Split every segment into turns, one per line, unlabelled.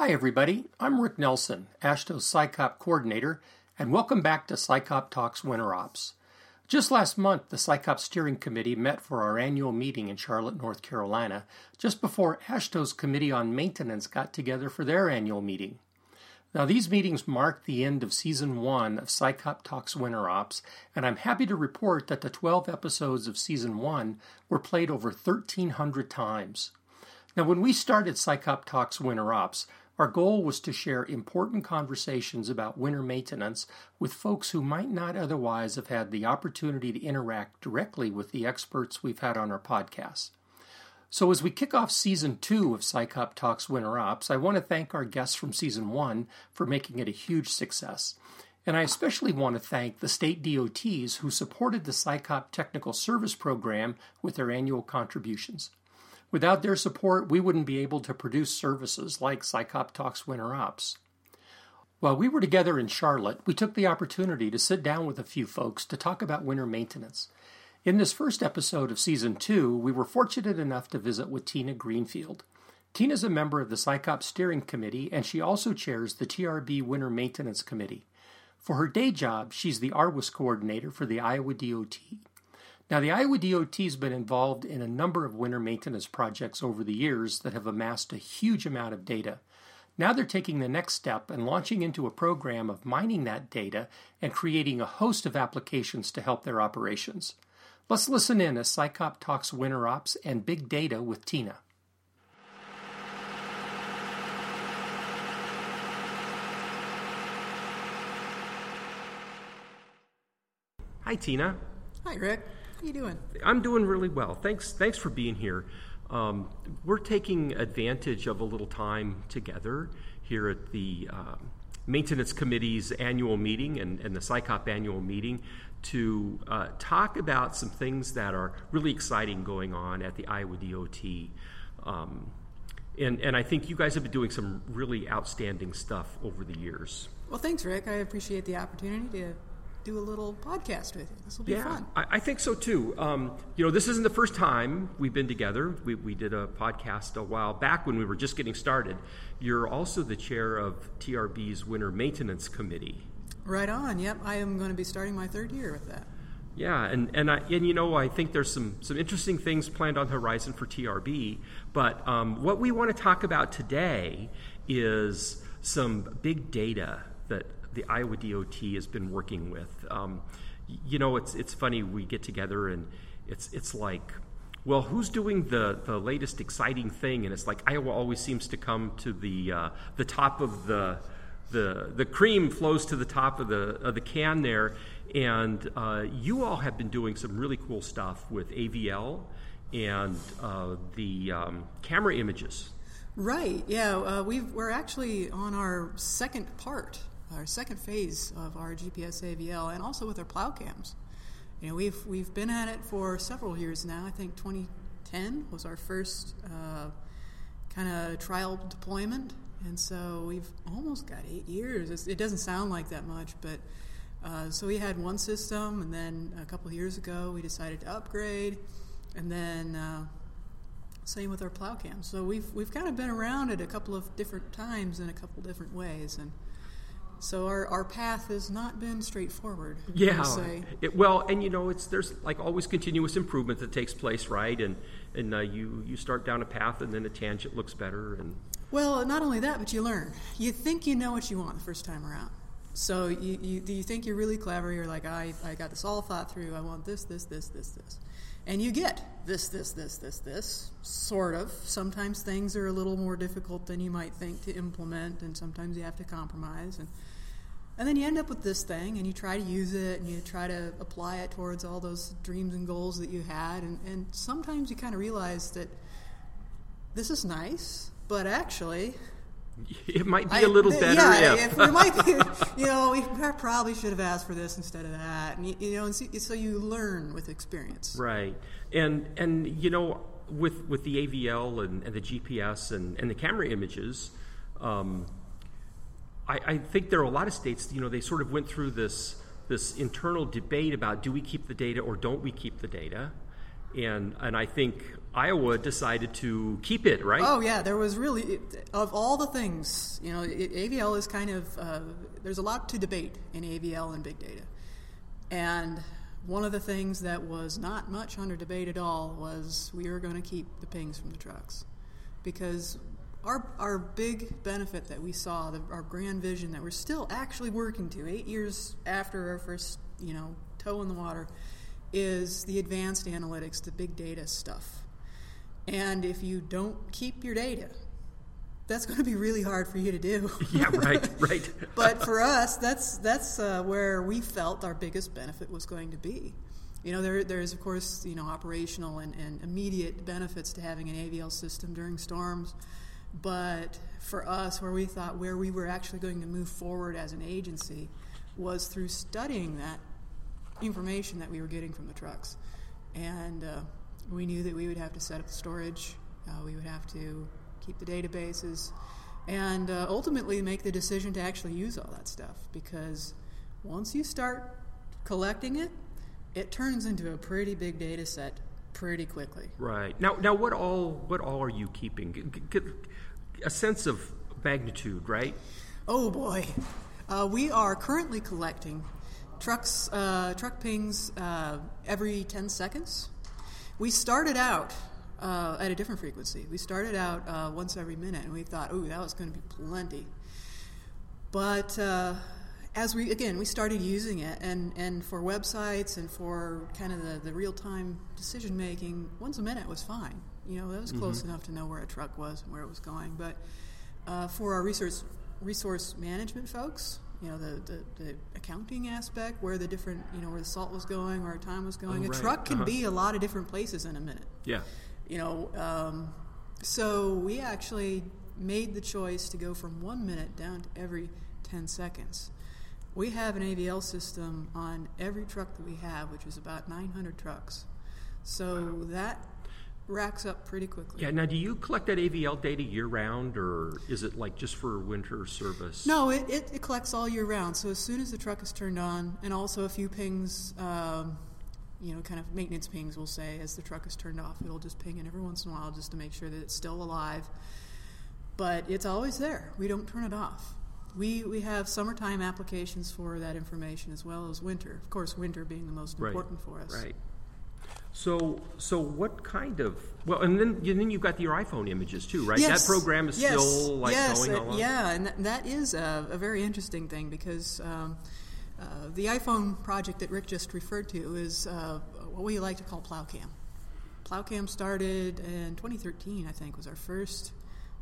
Hi, everybody. I'm Rick Nelson, AASHTO's SICOP coordinator, and welcome back to SICOP Talks Winter Ops. Just last month, the SICOP Steering Committee met for our annual meeting in Charlotte, North Carolina, just before AASHTO's Committee on Maintenance got together for their annual meeting. Now, these meetings mark the end of Season 1 of SICOP Talks Winter Ops, and I'm happy to report that the 12 episodes of Season 1 were played over 1,300 times. Now, when we started SICOP Talks Winter Ops, our goal was to share important conversations about winter maintenance with folks who might not otherwise have had the opportunity to interact directly with the experts we've had on our podcast. So, as we kick off season two of SICOP Talks Winter Ops, I want to thank our guests from season one for making it a huge success. And I especially want to thank the state DOTs who supported the SICOP Technical Service Program with their annual contributions. Without their support, we wouldn't be able to produce services like SICOP Talks Winter Ops. While we were together in Charlotte, we took the opportunity to sit down with a few folks to talk about winter maintenance. In this first episode of season two, we were fortunate enough to visit with Tina Greenfield. Tina is a member of the SICOP Steering Committee, and she also chairs the TRB Winter Maintenance Committee. For her day job, she's the RWIS coordinator for the Iowa DOT. Now, the Iowa DOT has been involved in a number of winter maintenance projects over the years that have amassed a huge amount of data. Now they're taking the next step and launching into a program of mining that data and creating a host of applications to help their operations. Let's listen in as SICOP talks winter ops and big data with Tina. Hi, Tina.
Hi, Rick. How you doing?
I'm doing really well. Thanks. Thanks for being here. Um, we're taking advantage of a little time together here at the uh, Maintenance Committee's annual meeting and, and the SICOP annual meeting to uh, talk about some things that are really exciting going on at the Iowa DOT. Um, and, and I think you guys have been doing some really outstanding stuff over the years.
Well, thanks, Rick. I appreciate the opportunity to do a little podcast with you. This will be
yeah,
fun.
I, I think so too. Um, you know, this isn't the first time we've been together. We, we did a podcast a while back when we were just getting started. You're also the chair of TRB's Winter Maintenance Committee.
Right on. Yep, I am going to be starting my third year with that.
Yeah, and and I, and you know I think there's some some interesting things planned on the horizon for TRB. But um, what we want to talk about today is some big data that the Iowa DOT has been working with. Um, you know, it's it's funny we get together and it's it's like, well, who's doing the the latest exciting thing? And it's like Iowa always seems to come to the uh, the top of the the the cream flows to the top of the of the can there. And uh, you all have been doing some really cool stuff with AVL and uh, the um, camera images.
Right. Yeah. Uh, we are actually on our second part our second phase of our GPS AVL, and also with our plow cams. You know, we've we've been at it for several years now. I think 2010 was our first uh, kind of trial deployment, and so we've almost got eight years. It's, it doesn't sound like that much, but uh, so we had one system, and then a couple years ago we decided to upgrade, and then uh, same with our plow cams. So we've we've kind of been around it a couple of different times in a couple different ways, and so our, our path has not been straightforward.
Yeah. It, well, and you know, it's there's like always continuous improvement that takes place, right? And and uh, you you start down a path, and then a tangent looks better. And
well, not only that, but you learn. You think you know what you want the first time around. So you, you, you think you're really clever. You're like, I, I got this all thought through. I want this, this, this, this, this. And you get this, this, this, this, this, sort of. Sometimes things are a little more difficult than you might think to implement, and sometimes you have to compromise. And and then you end up with this thing, and you try to use it, and you try to apply it towards all those dreams and goals that you had. And, and sometimes you kind of realize that this is nice, but actually,
it might be I, a little better.
Yeah, if. if we might be, you know, we probably should have asked for this instead of that, and you, you know, and so, so, you learn with experience.
Right, and and you know, with with the AVL and, and the GPS and, and the camera images. Um, I, I think there are a lot of states, you know, they sort of went through this this internal debate about do we keep the data or don't we keep the data,
and and I think Iowa decided to keep it, right?
Oh yeah, there was really of all the things, you know, it, AVL is kind of uh, there's a lot to debate in AVL and big data, and one of the things that was not much under debate at all was we were going to keep the pings from the trucks. Because our our big benefit that we saw, the, our grand vision that we're still actually working to, eight years after our first, you know, toe in the water, is the advanced analytics, the big data stuff. And if you don't keep your data, that's going to be really hard for you to do.
yeah, right, right.
but for us, that's that's uh, where we felt our biggest benefit was going to be. You know, there there's of course you know operational and, and immediate benefits to having an AVL system during storms, but for us, where we thought where we were actually going to move forward as an agency was through studying that information that we were getting from the trucks, and uh, we knew that we would have to set up the storage, uh, we would have to keep the databases, and uh, ultimately make the decision to actually use all that stuff because once you start collecting it, it turns into a pretty big data set pretty quickly.
Right now, now what all what all are you keeping? A sense of magnitude, right?
Oh boy, uh, we are currently collecting trucks uh, truck pings uh, every ten seconds. We started out uh, at a different frequency. We started out uh, once every minute, and we thought, "Oh, that was going to be plenty." But uh, as we again we started using it and, and for websites and for kind of the, the real time decision making once a minute was fine you know that was close mm-hmm. enough to know where a truck was and where it was going but uh, for our resource resource management folks you know the, the, the, accounting aspect where the different you know where the salt was going where our time was going
oh, right.
a truck can
uh-huh.
be a lot of different places in a minute
yeah
you know um, so we actually made the choice to go from one minute down to every 10 seconds we have an AVL system on every truck that we have, which is about 900 trucks. So wow. that racks up pretty quickly.
Yeah. Now, do you collect that AVL data year round, or is it like just for winter service?
No, it, it, it collects all year round. So as soon as the truck is turned on, and also a few pings, um, you know, kind of maintenance pings, we'll say, as the truck is turned off, it'll just ping in every once in a while just to make sure that it's still alive. But it's always there. We don't turn it off. We, we have summertime applications for that information as well as winter. Of course, winter being the most
right.
important for us.
Right. So, so what kind of well, and then and then you've got your iPhone images too, right?
Yes.
That program is
yes.
still like
yes.
going
uh,
along.
Yeah, and that is a, a very interesting thing because um, uh, the iPhone project that Rick just referred to is uh, what we like to call PlowCam. PlowCam started in 2013, I think, was our first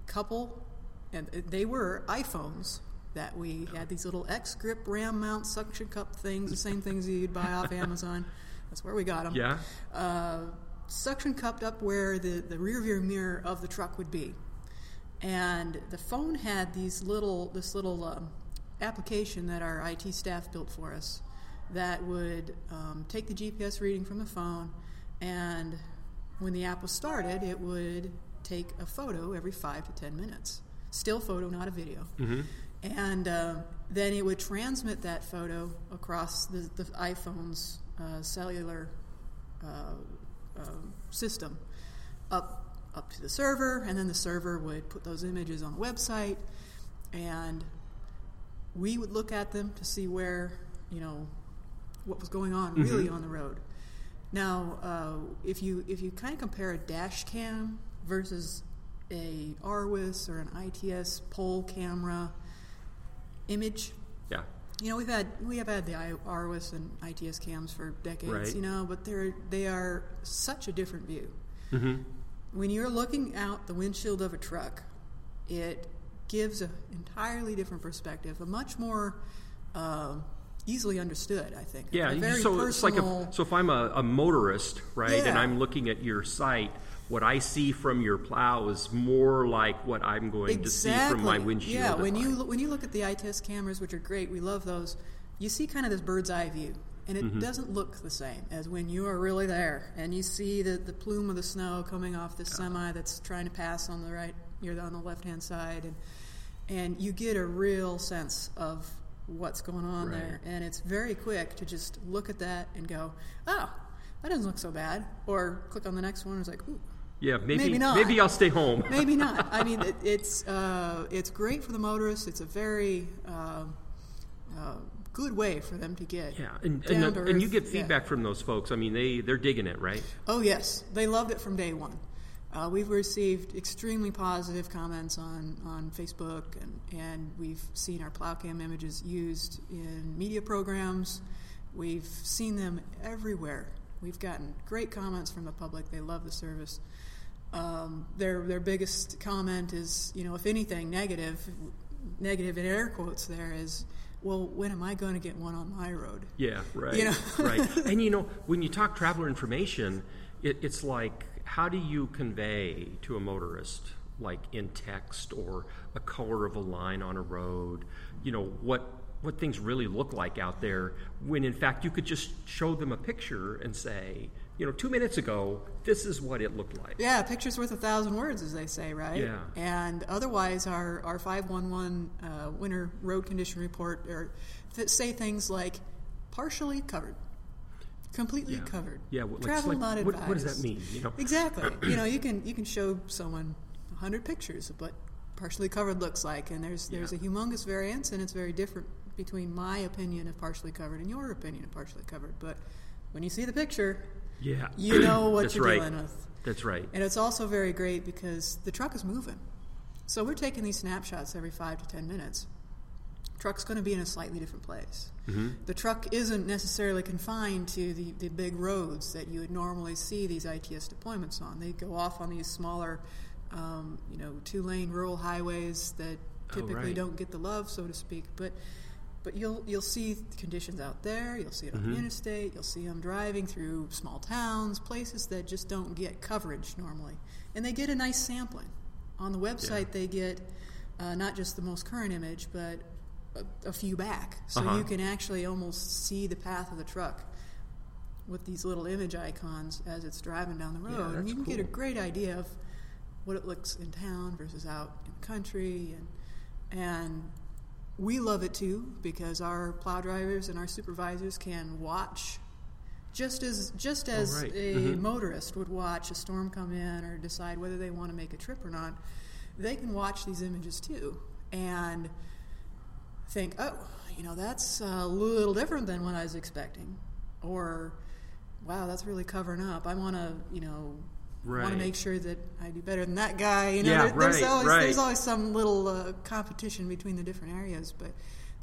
couple, and they were iPhones that we had these little X grip ram mount suction cup things, the same things you'd buy off Amazon. That's where we got them.
Yeah.
Uh, suction cupped up where the, the rear view mirror of the truck would be. And the phone had these little this little um, application that our IT staff built for us that would um, take the GPS reading from the phone, and when the app was started, it would take a photo every five to ten minutes. Still photo, not a video.
Mm-hmm
and uh, then it would transmit that photo across the, the iPhone's uh, cellular uh, um, system up up to the server, and then the server would put those images on the website, and we would look at them to see where you know what was going on really mm-hmm. on the road. Now, uh, if you if you kind of compare a dash cam versus a RWIS or an ITS pole camera, image. You know, we've had we have had the RWIS and ITS cams for decades.
Right.
You know, but they're they are such a different view.
Mm-hmm.
When you're looking out the windshield of a truck, it gives an entirely different perspective, a much more uh, easily understood. I think.
Yeah. so
personal,
it's like a, so if I'm a, a motorist, right,
yeah.
and I'm looking at your site what I see from your plow is more like what I'm going
exactly.
to see from my windshield.
Yeah, when you when you look at the ITS cameras, which are great, we love those. You see kind of this bird's eye view, and it mm-hmm. doesn't look the same as when you are really there and you see the, the plume of the snow coming off the semi that's trying to pass on the right, you're on the left hand side, and and you get a real sense of what's going on
right.
there, and it's very quick to just look at that and go, oh, that doesn't look so bad. Or click on the next one and it's like, ooh,
Yeah, maybe
Maybe not.
maybe I'll stay home.
maybe not. I mean, it, it's uh, it's great for the motorists. It's a very uh, uh, good way for them to get
Yeah, and and, and you get
Yeah.
feedback from those folks. I mean, they they're digging it, right?
Oh yes, they loved it from day one. Uh, we've received extremely positive comments on, on Facebook, and, and we've seen our PlowCam images used in media programs. We've seen them everywhere. We've gotten great comments from the public. They love the service. Um, their their biggest comment is, you know, if anything, negative, negative in air quotes. There is, well, when am I going to get one on my road?
Yeah, right.
You know?
right. And you know, when you talk traveler information, it, it's like, how do you convey to a motorist, like in text or a color of a line on a road, you know, what what things really look like out there when in fact you could just show them a picture and say, you know, two minutes ago, this is what it looked like.
Yeah, a picture's worth a thousand words, as they say, right?
Yeah.
And otherwise, our, our 511 uh, winter road condition report or th- say things like partially covered, completely
Yeah.
covered,
Yeah, well,
travel
like,
not
what-
advised.
what does that mean, you know?
Exactly. you know, you can you can show someone 100 pictures of what partially covered looks like, and there's there's
Yeah.
a humongous variance, and it's very different between my opinion of partially covered and your opinion of partially covered. But when you see the picture,
Yeah.
you know what you're
right.
dealing with.
That's right.
And it's also very great because the truck is moving. So we're taking these snapshots every five to ten minutes. Truck's going to be in a slightly different place. The truck isn't necessarily confined to the, the big roads that you would normally see these ITS deployments on. They go off on these smaller, um, you know, two lane rural highways that
Oh,
typically
right.
don't get the love, so to speak. But but you'll you'll see conditions out there. You'll see it on
Mm-hmm.
the interstate. You'll see them driving through small towns, places that just don't get coverage normally, and they get a nice sampling. On the website, they get uh, not just the most current image, but a, a few back, so
Uh-huh.
you can actually almost see the path of the truck with these little image icons as it's driving down the
Yeah,
road, and you can get a great idea of what it looks in town versus out in the country, and and we love it too because our plow drivers and our supervisors can watch just as just as
Oh, right.
a
Mhm.
motorist would watch a storm come in or decide whether they want to make a trip or not. They can watch these images too and think, "Oh, you know, that's a little different than what I was expecting," or "Wow, that's really covering up. I want to, you know." Want to make sure that I do better than that guy. You know,
Yeah,
there- there's
right,
always
right.
there's always some little uh, competition between the different areas, but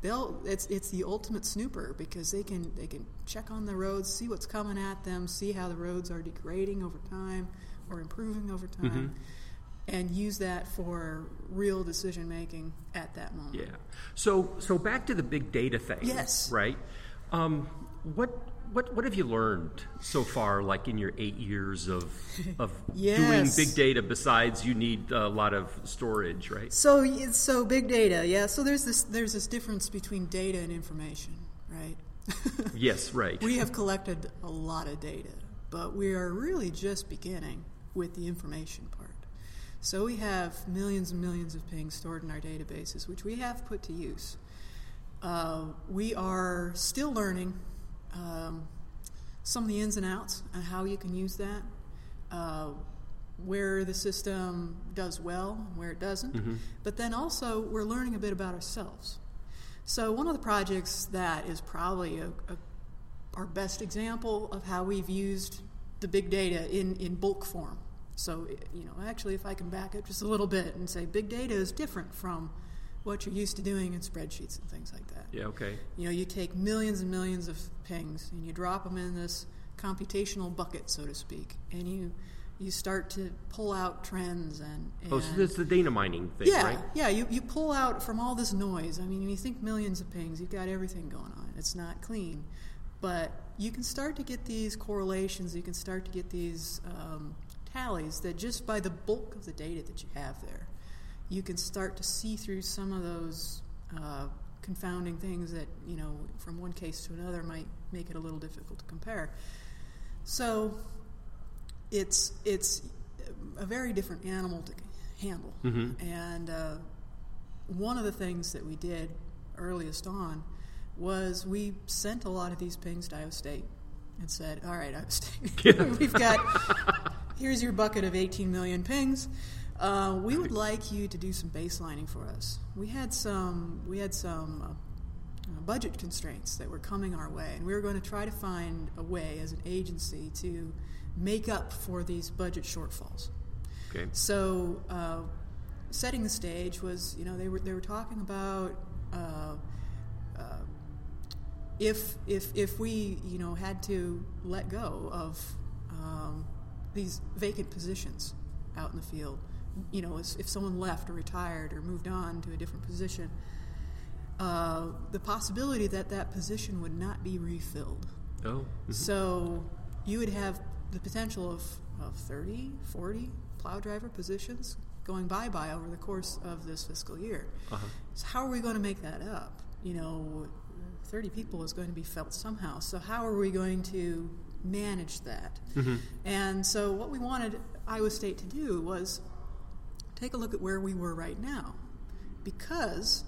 they'll it's it's the ultimate snooper because they can they can check on the roads, see what's coming at them, see how the roads are degrading over time or improving over time,
Mm-hmm.
and use that for real decision making at that moment.
Yeah. So so back to the big data thing.
Yes.
Right. Um, what what what have you learned so far, like in your eight years of of
Yes.
doing big data? Besides, you need a lot of storage, right?
So so big data, yeah. So there's this there's this difference between data and information, right?
Yes. Right.
We have collected a lot of data, but we are really just beginning with the information part. So we have millions and millions of pings stored in our databases, which we have put to use. Uh, we are still learning um, some of the ins and outs and how you can use that, uh, where the system does well, where it doesn't. But then also, we're learning a bit about ourselves. So, one of the projects that is probably a, a, our best example of how we've used the big data in, in bulk form. So, you know, actually, if I can back up just a little bit and say big data is different from what you're used to doing in spreadsheets and things like that.
Yeah. Okay.
You know, you take millions and millions of pings and you drop them in this computational bucket, so to speak, and you you start to pull out trends and, and
Oh, so that's the data mining thing,
yeah,
right?
yeah. You, you pull out from all this noise. I mean, when you think millions of pings, you've got everything going on. It's not clean, but you can start to get these correlations. You can start to get these um, tallies that just by the bulk of the data that you have there, you can start to see through some of those uh, confounding things that you know from one case to another might make it a little difficult to compare. So it's it's a very different animal to handle. And uh, one of the things that we did earliest on was we sent a lot of these pings to Iowa State and said, "All right, Iowa State, we've got here's your bucket of 18 million pings. Uh, we would like you to do some baselining for us. We had some we had some uh, budget constraints that were coming our way, and we were going to try to find a way as an agency to make up for these budget shortfalls.
Okay.
So, uh, setting the stage was, you know, they were they were talking about uh, uh, if if if we, you know, had to let go of um, these vacant positions out in the field, you know, if someone left or retired or moved on to a different position, uh, the possibility that that position would not be refilled.
Oh. Mm-hmm.
So you would have the potential of, of 30, 40 plow driver positions going bye bye over the course of this fiscal year.
Uh-huh.
So, how are we going to make that up? You know, 30 people is going to be felt somehow. So, how are we going to manage that?
Mm-hmm.
And so, what we wanted Iowa State to do was take a look at where we were right now. Because,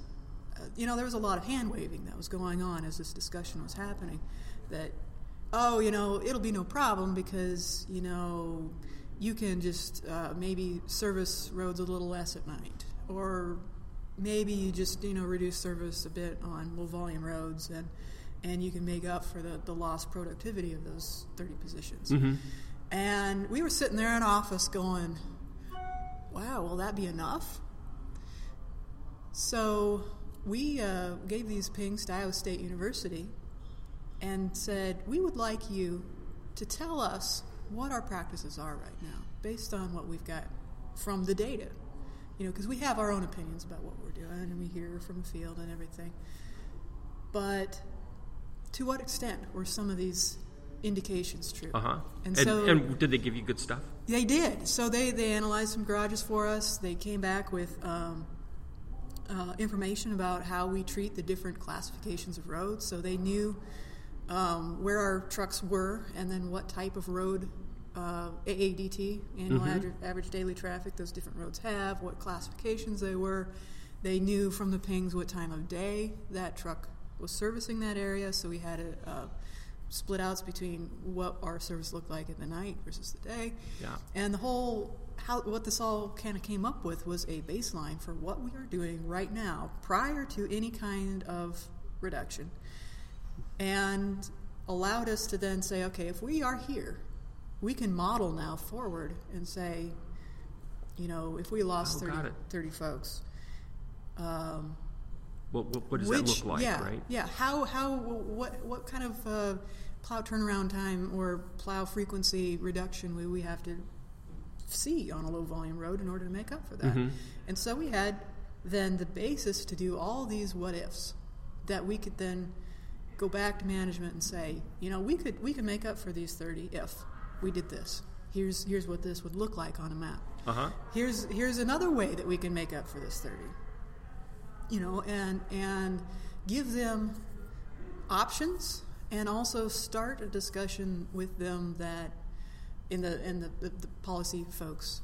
uh, you know, there was a lot of hand waving that was going on as this discussion was happening. That, oh, you know, it'll be no problem because, you know, you can just uh, maybe service roads a little less at night. Or maybe you just, you know, reduce service a bit on low volume roads and and you can make up for the, the lost productivity of those 30 positions.
Mm-hmm.
And we were sitting there in office going, wow, will that be enough? So we uh, gave these pings to Iowa State University and said, we would like you to tell us what our practices are right now based on what we've got from the data. You know, because we have our own opinions about what we're doing and we hear from the field and everything. But to what extent were some of these indications true?
Uh-huh.
And,
And,
so
and did they give you good stuff?
they did. So they, they analyzed some garages for us. They came back with um, uh, information about how we treat the different classifications of roads. So they knew um, where our trucks were and then what type of road uh, AADT, annual
Mhm.
average, average daily traffic, those different roads have, what classifications they were. They knew from the pings what time of day that truck was servicing that area. So we had a, uh, split outs between what our service looked like in the night versus the day.
Yeah.
And the whole how what this all kind of came up with was a baseline for what we are doing right now prior to any kind of reduction. And allowed us to then say, okay, if we are here, we can model now forward and say, you know, if we lost
Oh,
30, 30 folks, um,
What, what, what does
which,
that look like,
yeah,
right?
Yeah. How how what what kind of uh, plow turnaround time or plow frequency reduction would we have to see on a low volume road in order to make up for that?
Mhm.
And so we had then the basis to do all these what ifs that we could then go back to management and say, you know, we could we could make up for these thirty if we did this. Here's here's what this would look like on a map
Uh huh.
here's here's another way that we can make up for this 30 you know and and give them options and also start a discussion with them that in the in the, the, the policy folks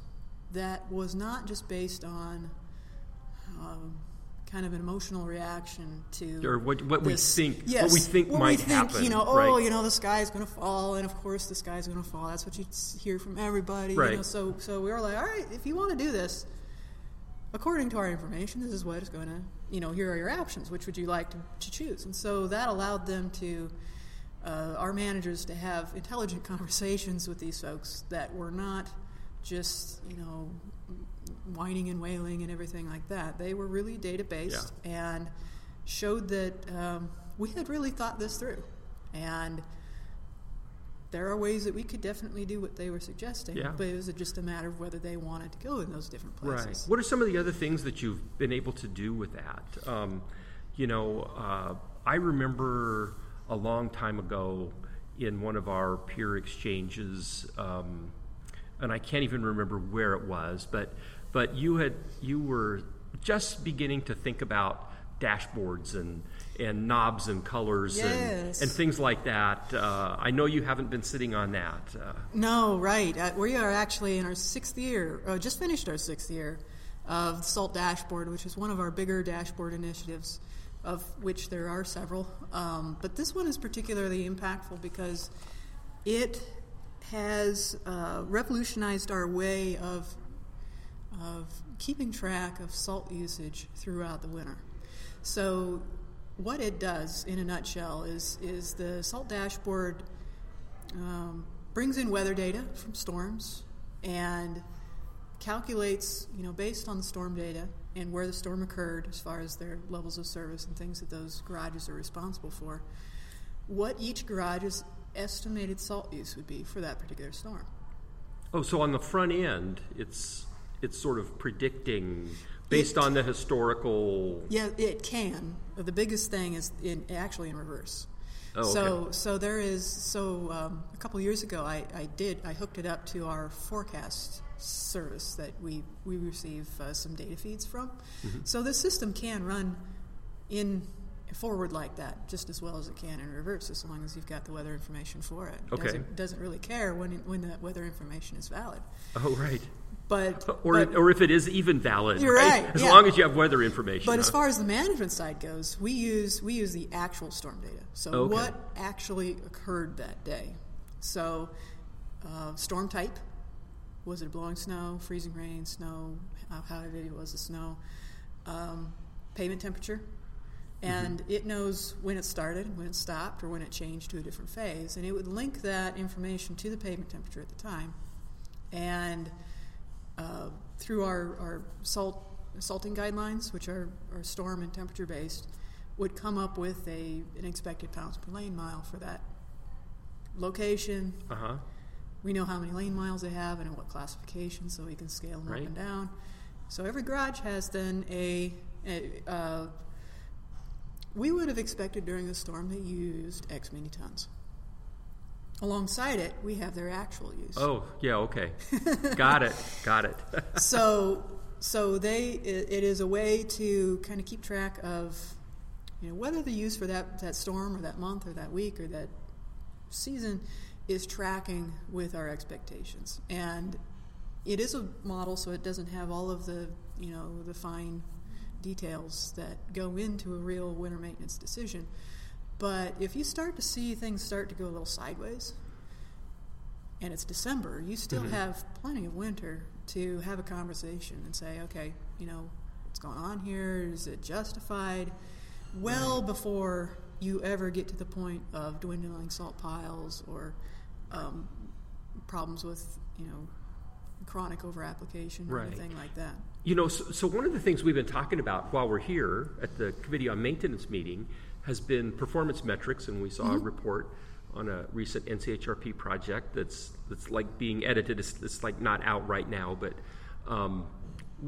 that was not just based on um, kind of an emotional reaction to
Or what- what we think- what we think
what
might
we think,
happen,
you know oh
right.
you know the sky's going to fall and of course the sky is going to fall that's what you hear from everybody
Right.
you know so so we were like all right if you want to do this according to our information this is what is going to you know here are your options which would you like to, to choose? And so that allowed them to uh, our managers to have intelligent conversations with these folks that were not just you know whining and wailing and everything like that. They were really data based and showed that um, we had really thought this through. And there are ways that we could definitely do what they were suggesting
Yeah.
but it was just a matter of whether they wanted to go in those different places
Right. What are some of the other things that you've been able to do with that? Um, you know, uh, I remember a long time ago in one of our peer exchanges, um, and I can't even remember where it was, but but you had you were just beginning to think about dashboards and and knobs and colors
Yes.
and, and things like that. Uh, I know you haven't been sitting on that. Uh,
No, right. Uh, we are actually in our sixth year, uh, just finished our sixth year of the SALT Dashboard, which is one of our bigger dashboard initiatives, of which there are several. Um, but this one is particularly impactful because it has uh, revolutionized our way of of keeping track of salt usage throughout the winter. So, what it does, in a nutshell, is is the salt dashboard um, brings in weather data from storms and calculates, you know, based on the storm data and where the storm occurred, as far as their levels of service and things that those garages are responsible for, what each garage's estimated salt use would be for that particular storm.
Oh, so on the front end, it's it's sort of predicting based it, on the historical.
Yeah, it can. The biggest thing is in, actually in reverse.
Oh,
so
okay.
so there is so um, a couple years ago I, I did I hooked it up to our forecast service that we we receive uh, some data feeds from. Mm-hmm. So the system can run in forward like that just as well as it can in reverse as long as you've got the weather information for it.
Okay.
Doesn't, doesn't really care when when the weather information is valid.
Oh right.
But
or
but,
or if it is even valid.
You're right.
As
yeah.
long as you have weather information.
But
huh?
as far as the management side goes, we use we use the actual storm data. So
Okay.
what actually occurred that day. So uh, storm type. Was it blowing snow, freezing rain, snow? How, how heavy was the snow? Um, pavement temperature, and it knows when it started, when it stopped, or when it changed to a different phase, and it would link that information to the pavement temperature at the time, and uh, through our, our salt salting guidelines, which are, are storm and temperature based, would come up with a an expected pounds per lane mile for that location.
Uh huh.
We know how many lane miles they have and in what classification, so we can scale them
Right.
up and down. So every garage has then a, a uh, we would have expected during the storm they used X many tons. Alongside it, we have their actual use.
Oh yeah. Okay. Got it. Got it.
so so they it, is a way to kind of keep track of you know whether the use for that that storm or that month or that week or that season is tracking with our expectations and it is a model so it doesn't have all of the you know the fine details that go into a real winter maintenance decision but if you start to see things start to go a little sideways and it's December, you still have plenty of winter to have a conversation and say, okay, you know, what's going on here? Is it justified? Well before you ever get to the point of dwindling salt piles or um, problems with, you know, chronic over application or
Right.
anything like that.
You know, so, so one of the things we've been talking about while we're here at the Committee on Maintenance meeting has been performance metrics, and we saw a report on a recent NCHRP project that's that's like being edited. It's, it's like not out right now, but um,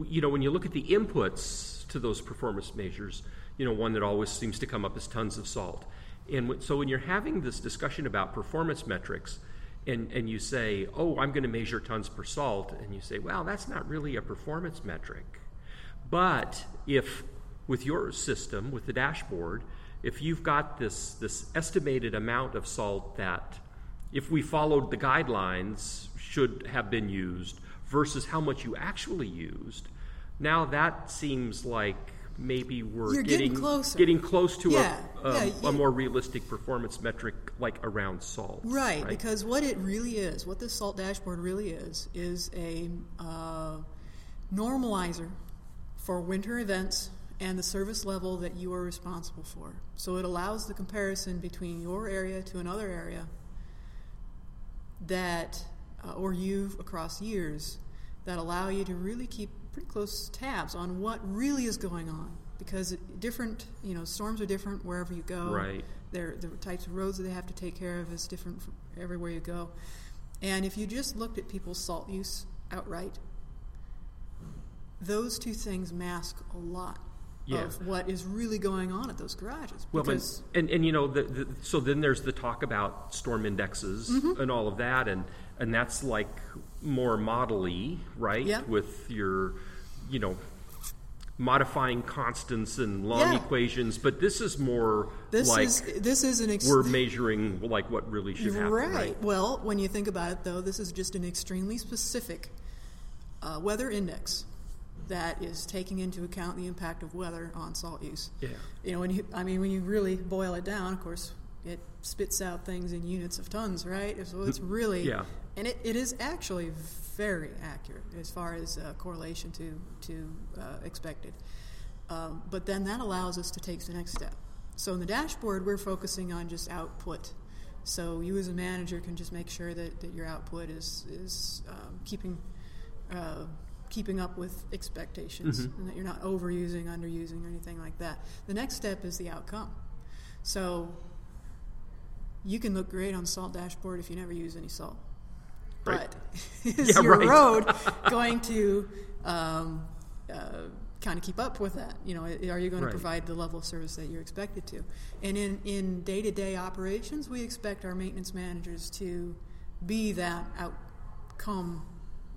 you know, when you look at the inputs to those performance measures, you know, one that always seems to come up is tons of salt. And w- so when you're having this discussion about performance metrics, and, and you say, oh, I'm going to measure tons per salt, and you say, well, that's not really a performance metric. But if with your system, with the dashboard, if you've got this, this estimated amount of salt that, if we followed the guidelines, should have been used versus how much you actually used, now that seems like maybe we're
You're getting closer.
getting close to
Yeah,
a, a,
yeah,
a more realistic performance metric like around salt.
Right, because what it really is, what this salt dashboard really is, is a uh, normalizer for winter events and the service level that you are responsible for. So it allows the comparison between your area to another area that, uh, or you across years, that allow you to really keep pretty close tabs on what really is going on. Because different, you know, storms are different wherever you go.
Right.
Their, the types of roads that they have to take care of is different everywhere you go. And if you just looked at people's salt use outright, those two things mask a lot
Yeah.
of what is really going on at those garages.
Well,
because
and, and you know, the, the, so then there's the talk about storm indexes
Mm-hmm.
and all of that, and and that's like more model-y, right?
Yeah.
With your, you know, modifying constants and long
Yeah.
equations, but this is more
this
like
is this is an ex-
we're measuring like what really should happen,
right.
right?
Well, when you think about it, though, this is just an extremely specific uh, weather index that is taking into account the impact of weather on salt use.
Yeah.
You know, when you, I mean, when you really boil it down, of course, it spits out things in units of tons, right? So it's really
Yeah.
and it, it is actually very accurate as far as uh, correlation to to uh, expected. Um, but then that allows us to take the next step. So in the dashboard, we're focusing on just output. So you as a manager can just make sure that, that your output is is um, keeping uh, keeping up with expectations and that you're not overusing, underusing, or anything like that. The next step is the outcome. So you can look great on salt dashboard if you never use any salt.
Right.
But is
Yeah,
your
right.
road going to um, uh, kind of keep up with that? You know, are you going
Right.
to provide the level of service that you're expected to? And in in day to day operations, we expect our maintenance managers to be that outcome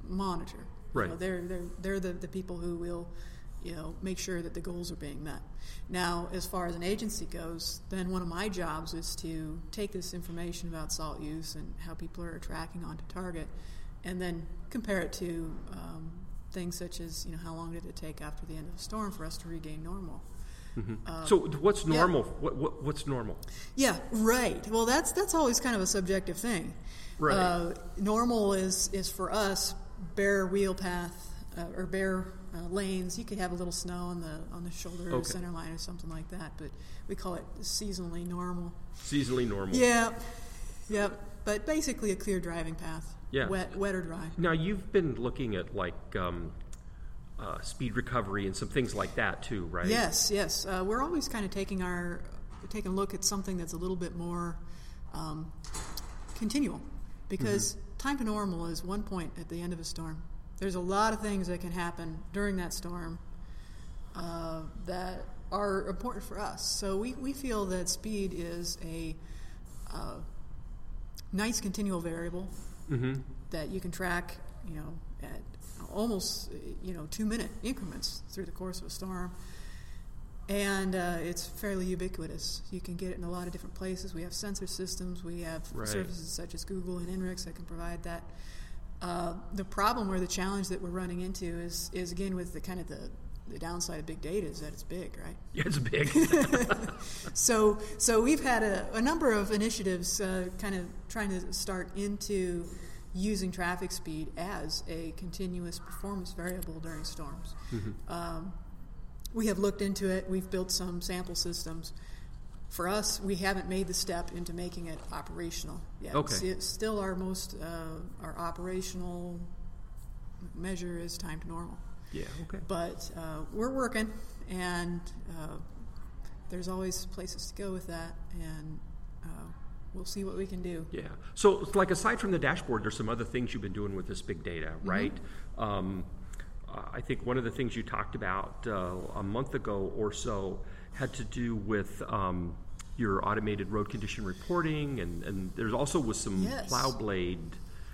monitor. You know, they're they're they're the, the people who will, you know, make sure that the goals are being met. Now, as far as an agency goes, then one of my jobs is to take this information about salt use and how people are tracking onto target, and then compare it to um, things such as you know how long did it take after the end of a storm for us to regain normal.
so what's
yeah.
normal? What, what, what's normal?
Yeah, right. Well, that's that's always kind of a subjective thing.
Right.
Uh, normal is is for us bare wheel path uh, or bare uh, lanes. You could have a little snow on the on the shoulder or
Okay.
center line or something like that, but we call it seasonally normal.
Seasonally normal.
Yeah, yep. But basically, a clear driving path.
Yeah.
Wet, wet or dry.
Now you've been looking at like um, uh, speed recovery and some things like that too, right?
Yes, yes. Uh, we're always kind of taking our taking a look at something that's a little bit more um, continual, because time to normal is one point at the end of a storm. There's a lot of things that can happen during that storm uh, that are important for us. So we, we feel that speed is a uh, nice continual variable that you can track, you know, at almost you know two minute increments through the course of a storm. And uh, it's fairly ubiquitous. You can get it in a lot of different places. We have sensor systems. We have
Right.
services such as Google and Inrix that can provide that. Uh, the problem or the challenge that we're running into is, is again with the kind of the, the downside of big data is that it's big, right?
Yeah, it's big.
So, so we've had a, a number of initiatives, uh, kind of trying to start into using traffic speed as a continuous performance variable during storms. Um, we have looked into it. We've built some sample systems. For us, we haven't made the step into making it operational yet.
Okay.
It's, it's still our most uh, our operational measure is time to normal.
yeah. Okay.
But uh, we're working, and uh, there's always places to go with that, and uh, we'll see what we can do.
Yeah. So, it's like aside from the dashboard, there's some other things you've been doing with this big data,
Mm-hmm.
right? Um, uh, I think one of the things you talked about uh, a month ago or so had to do with um, your automated road condition reporting, and, and there's also was some
Yes.
plow blade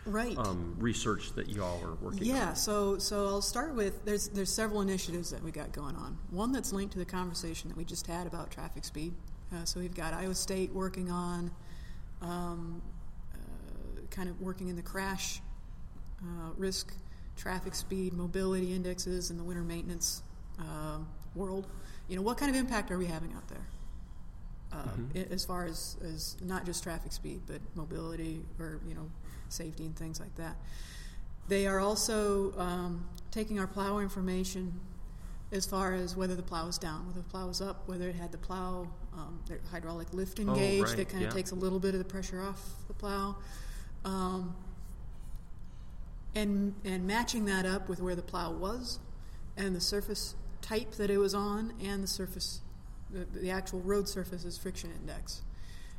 Right.
um, research that y'all are working on.
Yeah, so so I'll start with there's there's several initiatives that we got going on. One that's linked to the conversation that we just had about traffic speed. Uh, so we've got Iowa State working on um, uh, kind of working in the crash uh, risk, traffic speed, mobility indexes in the winter maintenance um world. You know, what kind of impact are we having out there? Uh, i- As far as, as not just traffic speed, but mobility or you know safety and things like that. They are also um, taking our plow information as far as whether the plow is down, whether the plow is up, whether it had the plow um, the hydraulic lifting
Oh,
gauge
right,
that kind of
yeah.
takes a little bit of the pressure off the plow. Um, and and matching that up with where the plow was and the surface type that it was on and the surface the, the actual road surface's friction index.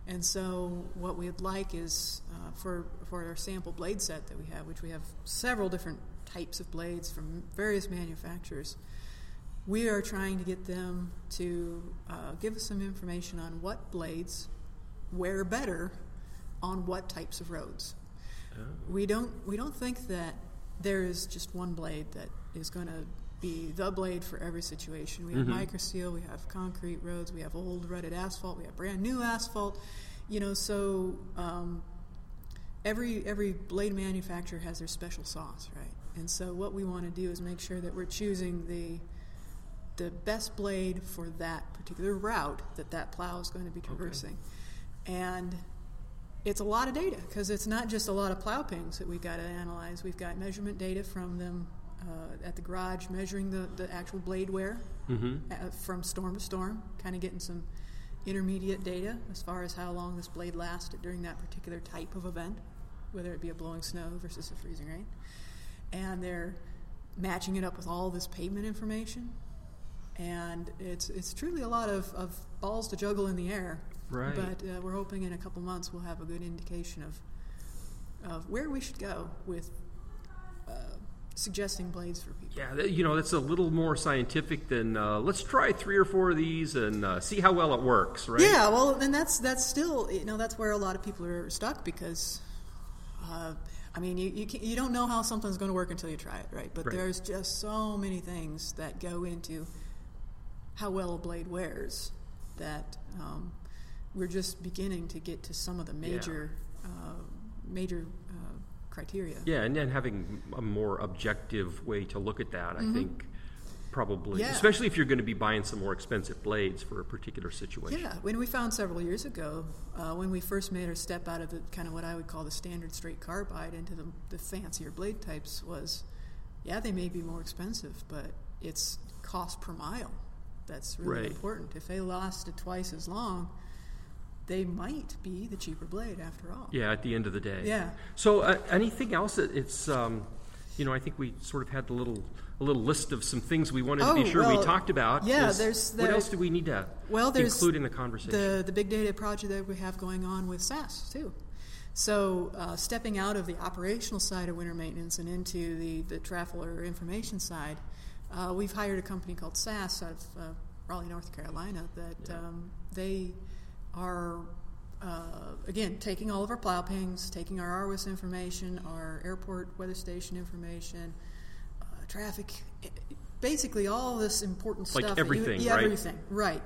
And so what we'd like is uh, for for our sample blade set that we have which we have several different types of blades from various manufacturers we are trying to get them to uh, give us some information on what blades wear better on what types of roads we don't we don't think that there is just one blade that is going to be the blade for every situation. We have microseal, we have concrete roads, we have old rutted asphalt, we have brand new asphalt. You know, so um, every every blade manufacturer has their special sauce, right? And so what we want to do is make sure that we're choosing the the best blade for that particular route that that plow is going to be traversing. and it's a lot of data because it's not just a lot of plow pings that we've got to analyze. We've got measurement data from them uh, at the garage, measuring the, the actual blade wear
Mm-hmm.
uh, from storm to storm, kind of getting some intermediate data as far as how long this blade lasted during that particular type of event, whether it be a blowing snow versus a freezing rain. And they're matching it up with all this pavement information. And it's, it's truly a lot of, of balls to juggle in the air.
Right.
But uh, we're hoping in a couple months we'll have a good indication of, of where we should go with uh, suggesting blades for people.
Yeah, you know, that's a little more scientific than uh, let's try three or four of these and uh, see how well it works, right?
Yeah, well, and that's that's still you know that's where a lot of people are stuck because, uh, I mean, you you, you don't know how something's going to work until you try it, right? But
Right.
there's just so many things that go into how well a blade wears that um, we're just beginning to get to some of the major uh, major uh, criteria.
Yeah, and then having a more objective way to look at that, I think probably,
Mm-hmm. Yeah.
especially if you're going to be buying some more expensive blades for a particular situation.
Yeah, when we found several years ago, uh, when we first made our step out of the kind of what I would call the standard straight carbide into the, the fancier blade types, was yeah, they may be more expensive, but it's cost per mile that's really
Right.
important. If they lasted twice as long, they might be the cheaper blade after all.
Yeah, at the end of the day.
Yeah.
So, uh, anything else? That it's, um, you know, I think we sort of had the little a little list of some things we wanted to
Oh,
be sure we talked about.
yeah,
Is-
there's-
what else do we need to
Well, there's
include in the conversation?
The the big data project that we have going on with SAS too. So uh, stepping out of the operational side of winter maintenance and into the the traveler information side, uh, we've hired a company called SAS out of uh, Raleigh, North Carolina. That
Yeah.
um, they are. Uh, again, taking all of our plow pings, taking our RWIS information, our airport weather station information, uh, traffic, eh, basically all this important
Like
stuff. that you-
everything,
yeah,
right?
Everything, right.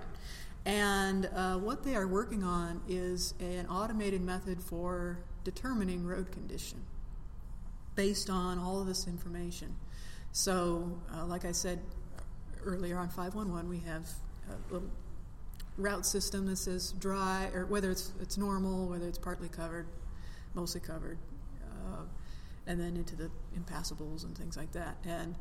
And uh, what they are working on is an automated method for determining road condition based on all of this information. So, uh, like I said earlier on 511, we have a little route system that says dry, or whether it's, it's normal, whether it's partly covered, mostly covered, uh, and then into the impassables and things like that. And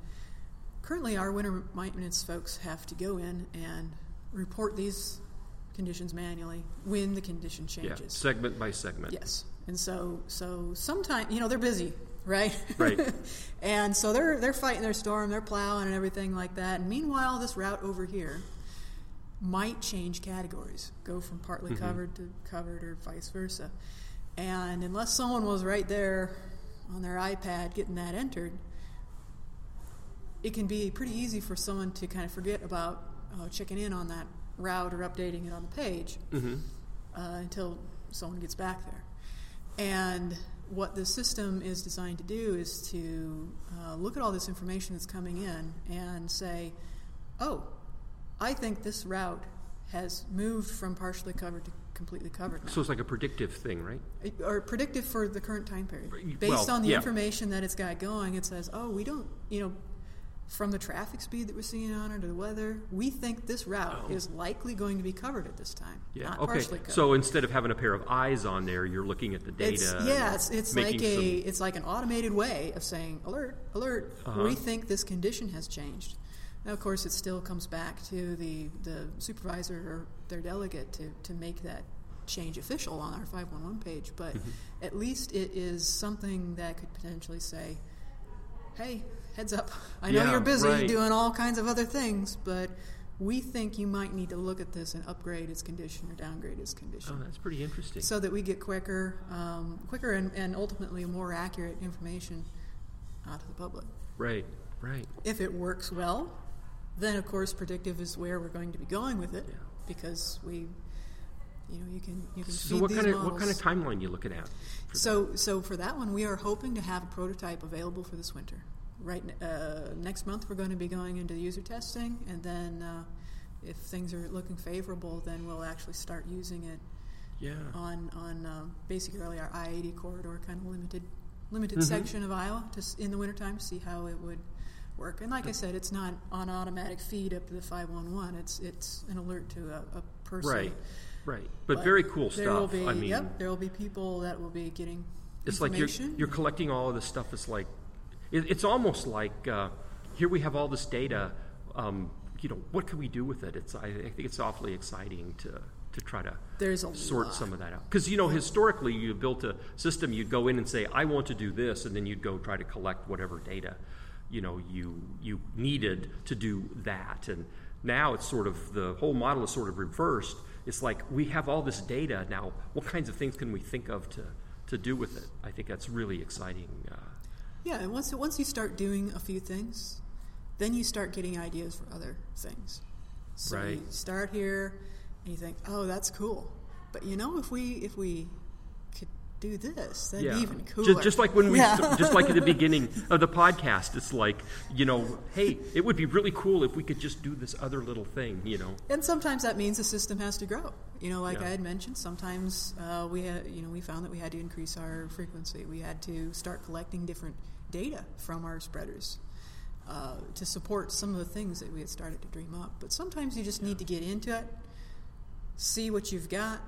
currently, our winter maintenance folks have to go in and report these conditions manually when the condition changes.
yeah, segment by segment.
Yes, and so so sometimes you know they're busy, right?
Right.
and so they're they're fighting their storm, they're plowing and everything like that. And meanwhile, this route over here might change categories, go from partly
Mm-hmm.
covered to covered, or vice versa. And unless someone was right there on their iPad getting that entered, it can be pretty easy for someone to kind of forget about uh, checking in on that route or updating it on the page
Mm-hmm.
uh, until someone gets back there. And what the system is designed to do is to uh, look at all this information that's coming in and say, oh, I think this route has moved from partially covered to completely covered now.
So it's like a predictive thing, right?
or predictive for the current time period. Based
well,
on the
yeah.
information that it's got going, it says, oh, we don't, you know, from the traffic speed that we're seeing on it to the weather, we think this route
Oh.
is likely going to be covered at this time.
Yeah.
Not
okay.
partially covered.
So instead of having a pair of eyes on there, you're looking at the data.
It's,
and
yeah, it's, it's like a
some-
it's like an automated way of saying alert, alert.
Uh-huh.
We think this condition has changed. Now, of course, it still comes back to the the supervisor or their delegate to to make that change official on our 511 page. But
Mm-hmm.
at least it is something that could potentially say, "Hey, heads up! I know
Yeah,
you're busy
right.
doing all kinds of other things, but." We think you might need to look at this and upgrade its condition or downgrade its condition
Oh, that's pretty interesting.
so that we get quicker, um, quicker and, and ultimately more accurate information out to the public.
right. Right.
If it works well, then of course predictive is where we're going to be going with it
Yeah.
because we, you know, you can you can
see
So
what kind of
models.
what kind of timeline you looking at?
So, so for that one, we are hoping to have a prototype available for this winter. Right, uh, next month we're going to be going into user testing, and then uh, if things are looking favorable, then we'll actually start using it?
Yeah.
on on uh, basically our I eighty corridor, kind of limited limited
Mhm.
section of Iowa, to in the wintertime to see how it would work. And like I said, it's not on automatic feed up to the five one one. It's it's an alert to a, a person.
Right. Right, but, very cool
there Will
stuff.
be,
I mean,
yep, there will be people that will be getting
it's like you're, you're collecting all of this stuff. It's like it, it's almost like uh, here we have all this data. Um, you know, what can we do with it? It's I, I think it's awfully exciting to to try to
There's a
sort
lot.
some of that out. Because you know, historically, you built a system. You'd go in and say, "I want to do this," and then you'd go try to collect whatever data you know you you needed to do that. And now it's sort of the whole model is sort of reversed. It's like we have all this data now. What kinds of things can we think of to to do with it? I think that's really exciting. Uh,
Yeah, and once once you start doing a few things, then you start getting ideas for other things. So
Right.
you start here, and you think, "Oh, that's cool," but you know, if we if we do this, that'd be even cooler.
Just, just like when we,
Yeah.
st- just like at the beginning of the podcast, it's like you know, hey, it would be really cool if we could just do this other little thing, you know.
And sometimes that means the system has to grow. You know, like
Yeah.
I had mentioned, sometimes uh, we had, you know, we found that we had to increase our frequency. We had to start collecting different data from our spreaders uh, to support some of the things that we had started to dream up. But sometimes you just need to get into it, see what you've got,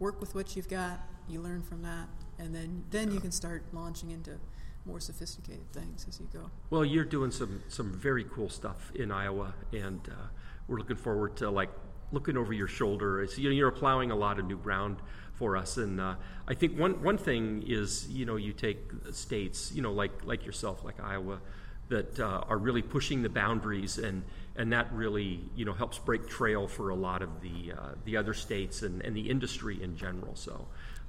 work with what you've got. You learn from that, and then then you can start launching into more sophisticated things as you go.
Well, you're doing some some very cool stuff in Iowa, and uh, we're looking forward to like looking over your shoulder. It's, you know, you're plowing a lot of new ground for us, and uh, I think one one thing is you know you take states you know like like yourself like Iowa that uh, are really pushing the boundaries and and that really you know helps break trail for a lot of the uh, the other states and, and the industry in general. So.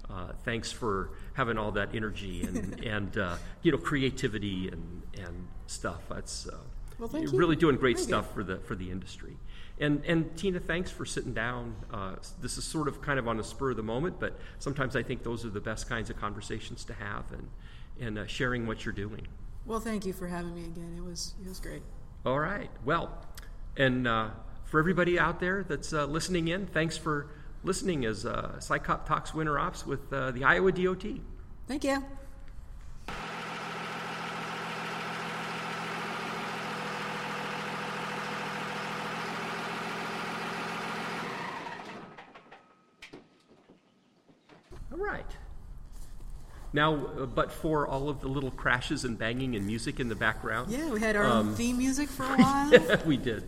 Uh, thanks for having all that energy and, and uh, you know creativity and, and stuff. That's uh,
Well, thank
you're
you.
really doing great
Very
stuff for the for the industry. And and Tina, thanks for sitting down. Uh, this is sort of kind of on the spur of the moment, but sometimes I think those are the best kinds of conversations to have and and uh, sharing what you're doing.
Well, thank you for having me again. It was it was great.
All right. Well, and uh, for everybody out there that's uh, listening in, thanks for listening as uh, SICOP Talks Winter Ops with uh, the Iowa DOT.
Thank you.
All right. Now, uh, but for all of the little crashes and banging and music in the background,
Yeah, we had our
Um,
own theme music for a while.
we did.